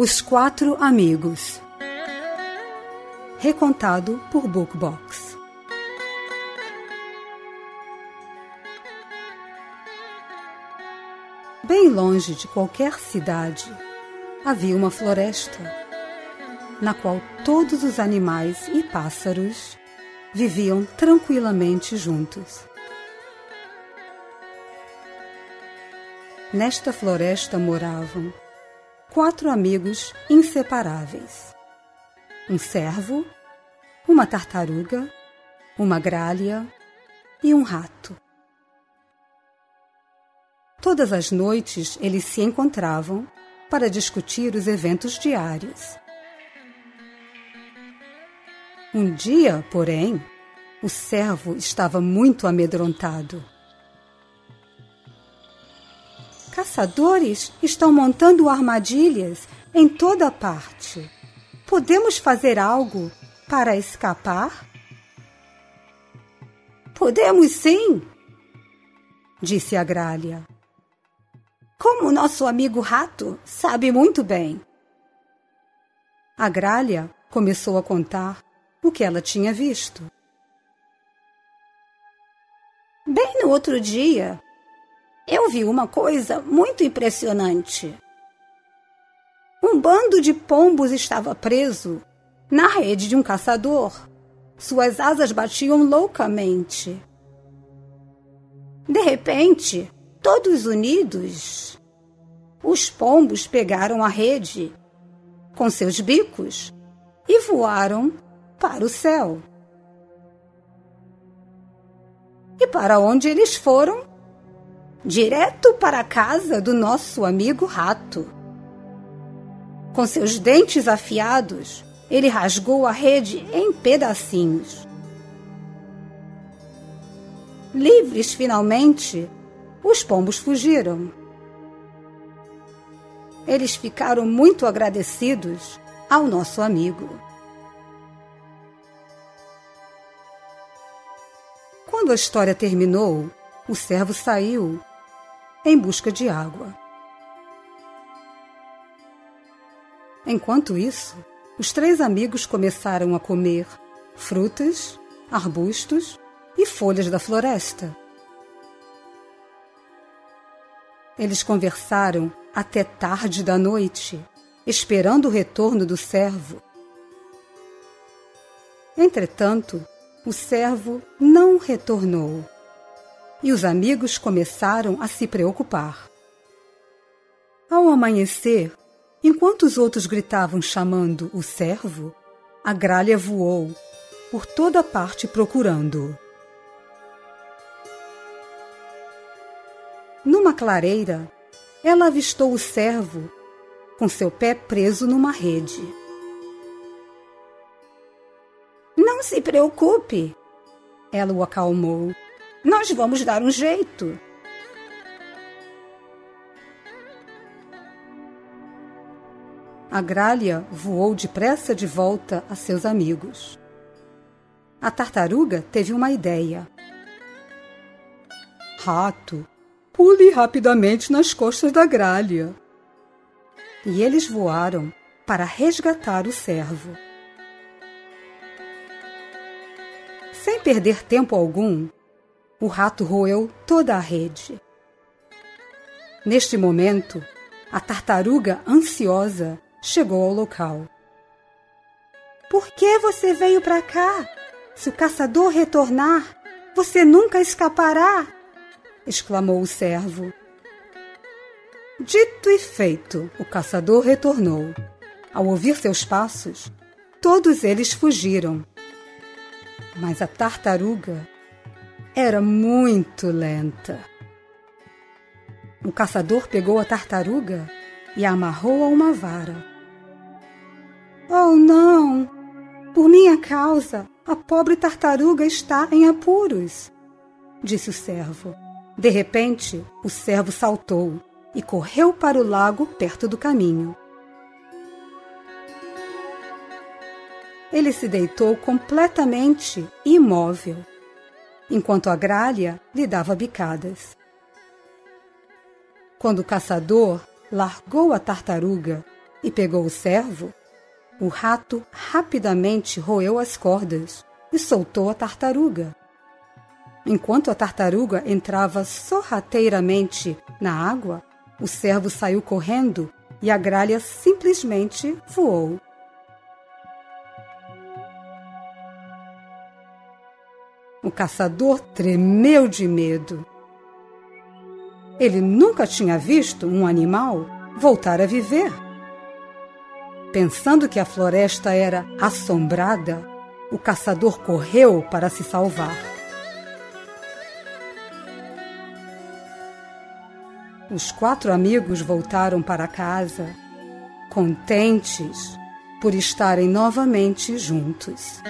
Os Quatro Amigos Recontado por Bookbox Bem longe de qualquer cidade havia uma floresta, na qual todos os animais e pássaros viviam tranquilamente juntos. Nesta floresta moravam quatro amigos inseparáveis: um cervo, uma tartaruga, uma gralha e um rato. Todas as noites eles se encontravam para discutir os eventos diários. Um dia, porém, o servo estava muito amedrontado. Caçadores estão montando armadilhas em toda parte. Podemos fazer algo para escapar? Podemos sim, disse a gralha. Como nosso amigo rato sabe muito bem. A gralha começou a contar o que ela tinha visto. Bem no outro dia, eu vi uma coisa muito impressionante. Um bando de pombos estava preso na rede de um caçador. Suas asas batiam loucamente. De repente, todos unidos, os pombos pegaram a rede com seus bicos e voaram para o céu. E para onde eles foram? Direto para a casa do nosso amigo rato. Com seus dentes afiados, ele rasgou a rede em pedacinhos. Livres finalmente, os pombos fugiram. Eles ficaram muito agradecidos ao nosso amigo. Quando a história terminou, o servo saiu em busca de água. Enquanto isso, os três amigos começaram a comer frutas, arbustos e folhas da floresta. Eles conversaram até tarde da noite, esperando o retorno do servo. Entretanto, o servo não retornou e os amigos começaram a se preocupar. Ao amanhecer, enquanto os outros gritavam chamando o servo, a gralha voou por toda parte procurando-o. Numa clareira, ela avistou o servo com seu pé preso numa rede. Não se preocupe, ela o acalmou. Nós vamos dar um jeito. A gralha voou depressa de volta a seus amigos. A tartaruga teve uma ideia. Rato, pule rapidamente nas costas da gralha. E eles voaram para resgatar o servo. Sem perder tempo algum, o rato roeu toda a rede. Neste momento, a tartaruga, ansiosa, chegou ao local. Por que você veio para cá? Se o caçador retornar, você nunca escapará! exclamou o servo. Dito e feito, o caçador retornou. Ao ouvir seus passos, todos eles fugiram. Mas a tartaruga era muito lenta. O caçador pegou a tartaruga e a amarrou a uma vara. Oh, não! Por minha causa, a pobre tartaruga está em apuros, disse o servo. De repente, o servo saltou e correu para o lago perto do caminho. Ele se deitou completamente imóvel enquanto a gralha lhe dava bicadas. Quando o caçador largou a tartaruga e pegou o cervo, o rato rapidamente roeu as cordas e soltou a tartaruga. Enquanto a tartaruga entrava sorrateiramente na água, o cervo saiu correndo e a gralha simplesmente voou. O caçador tremeu de medo. Ele nunca tinha visto um animal voltar a viver. Pensando que a floresta era assombrada, o caçador correu para se salvar. Os quatro amigos voltaram para casa, contentes por estarem novamente juntos.